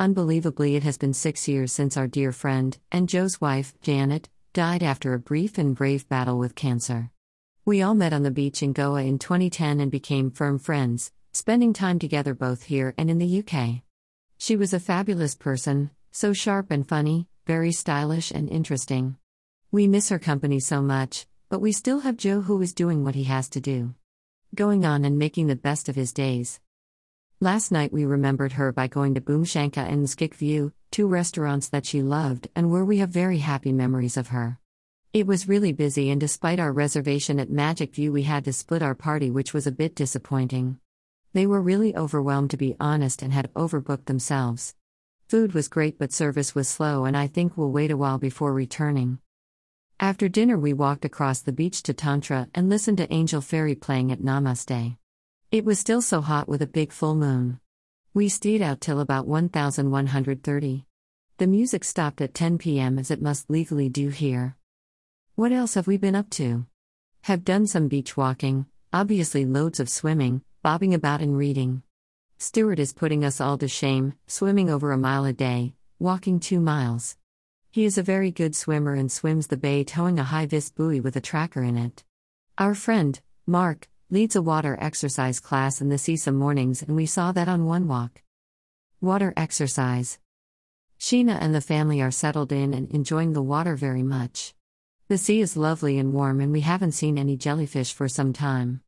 Unbelievably, it has been six years since our dear friend, and Joe's wife, Janet, died after a brief and brave battle with cancer. We all met on the beach in Goa in 2010 and became firm friends, spending time together both here and in the UK. She was a fabulous person, so sharp and funny, very stylish and interesting. We miss her company so much, but we still have Joe who is doing what he has to do. Going on and making the best of his days. Last night we remembered her by going to Boomshanka and Magic View, two restaurants that she loved and where we have very happy memories of her. It was really busy, and despite our reservation at Magic View, we had to split our party, which was a bit disappointing. They were really overwhelmed, to be honest, and had overbooked themselves. Food was great, but service was slow, and I think we'll wait a while before returning. After dinner, we walked across the beach to Tantra and listened to Angel Fairy playing at Namaste. It was still so hot with a big full moon. We stayed out till about 1130. The music stopped at 10 p.m. as it must legally do here. What else have we been up to? Have done some beach walking, obviously loads of swimming, bobbing about and reading. Stuart is putting us all to shame, swimming over a mile a day, walking two miles. He is a very good swimmer and swims the bay towing a high vis buoy with a tracker in it. Our friend, Mark, leads a water exercise class in the sea some mornings, and we saw that on one walk. Water exercise. Sheena and the family are settled in and enjoying the water very much. The sea is lovely and warm, and we haven't seen any jellyfish for some time.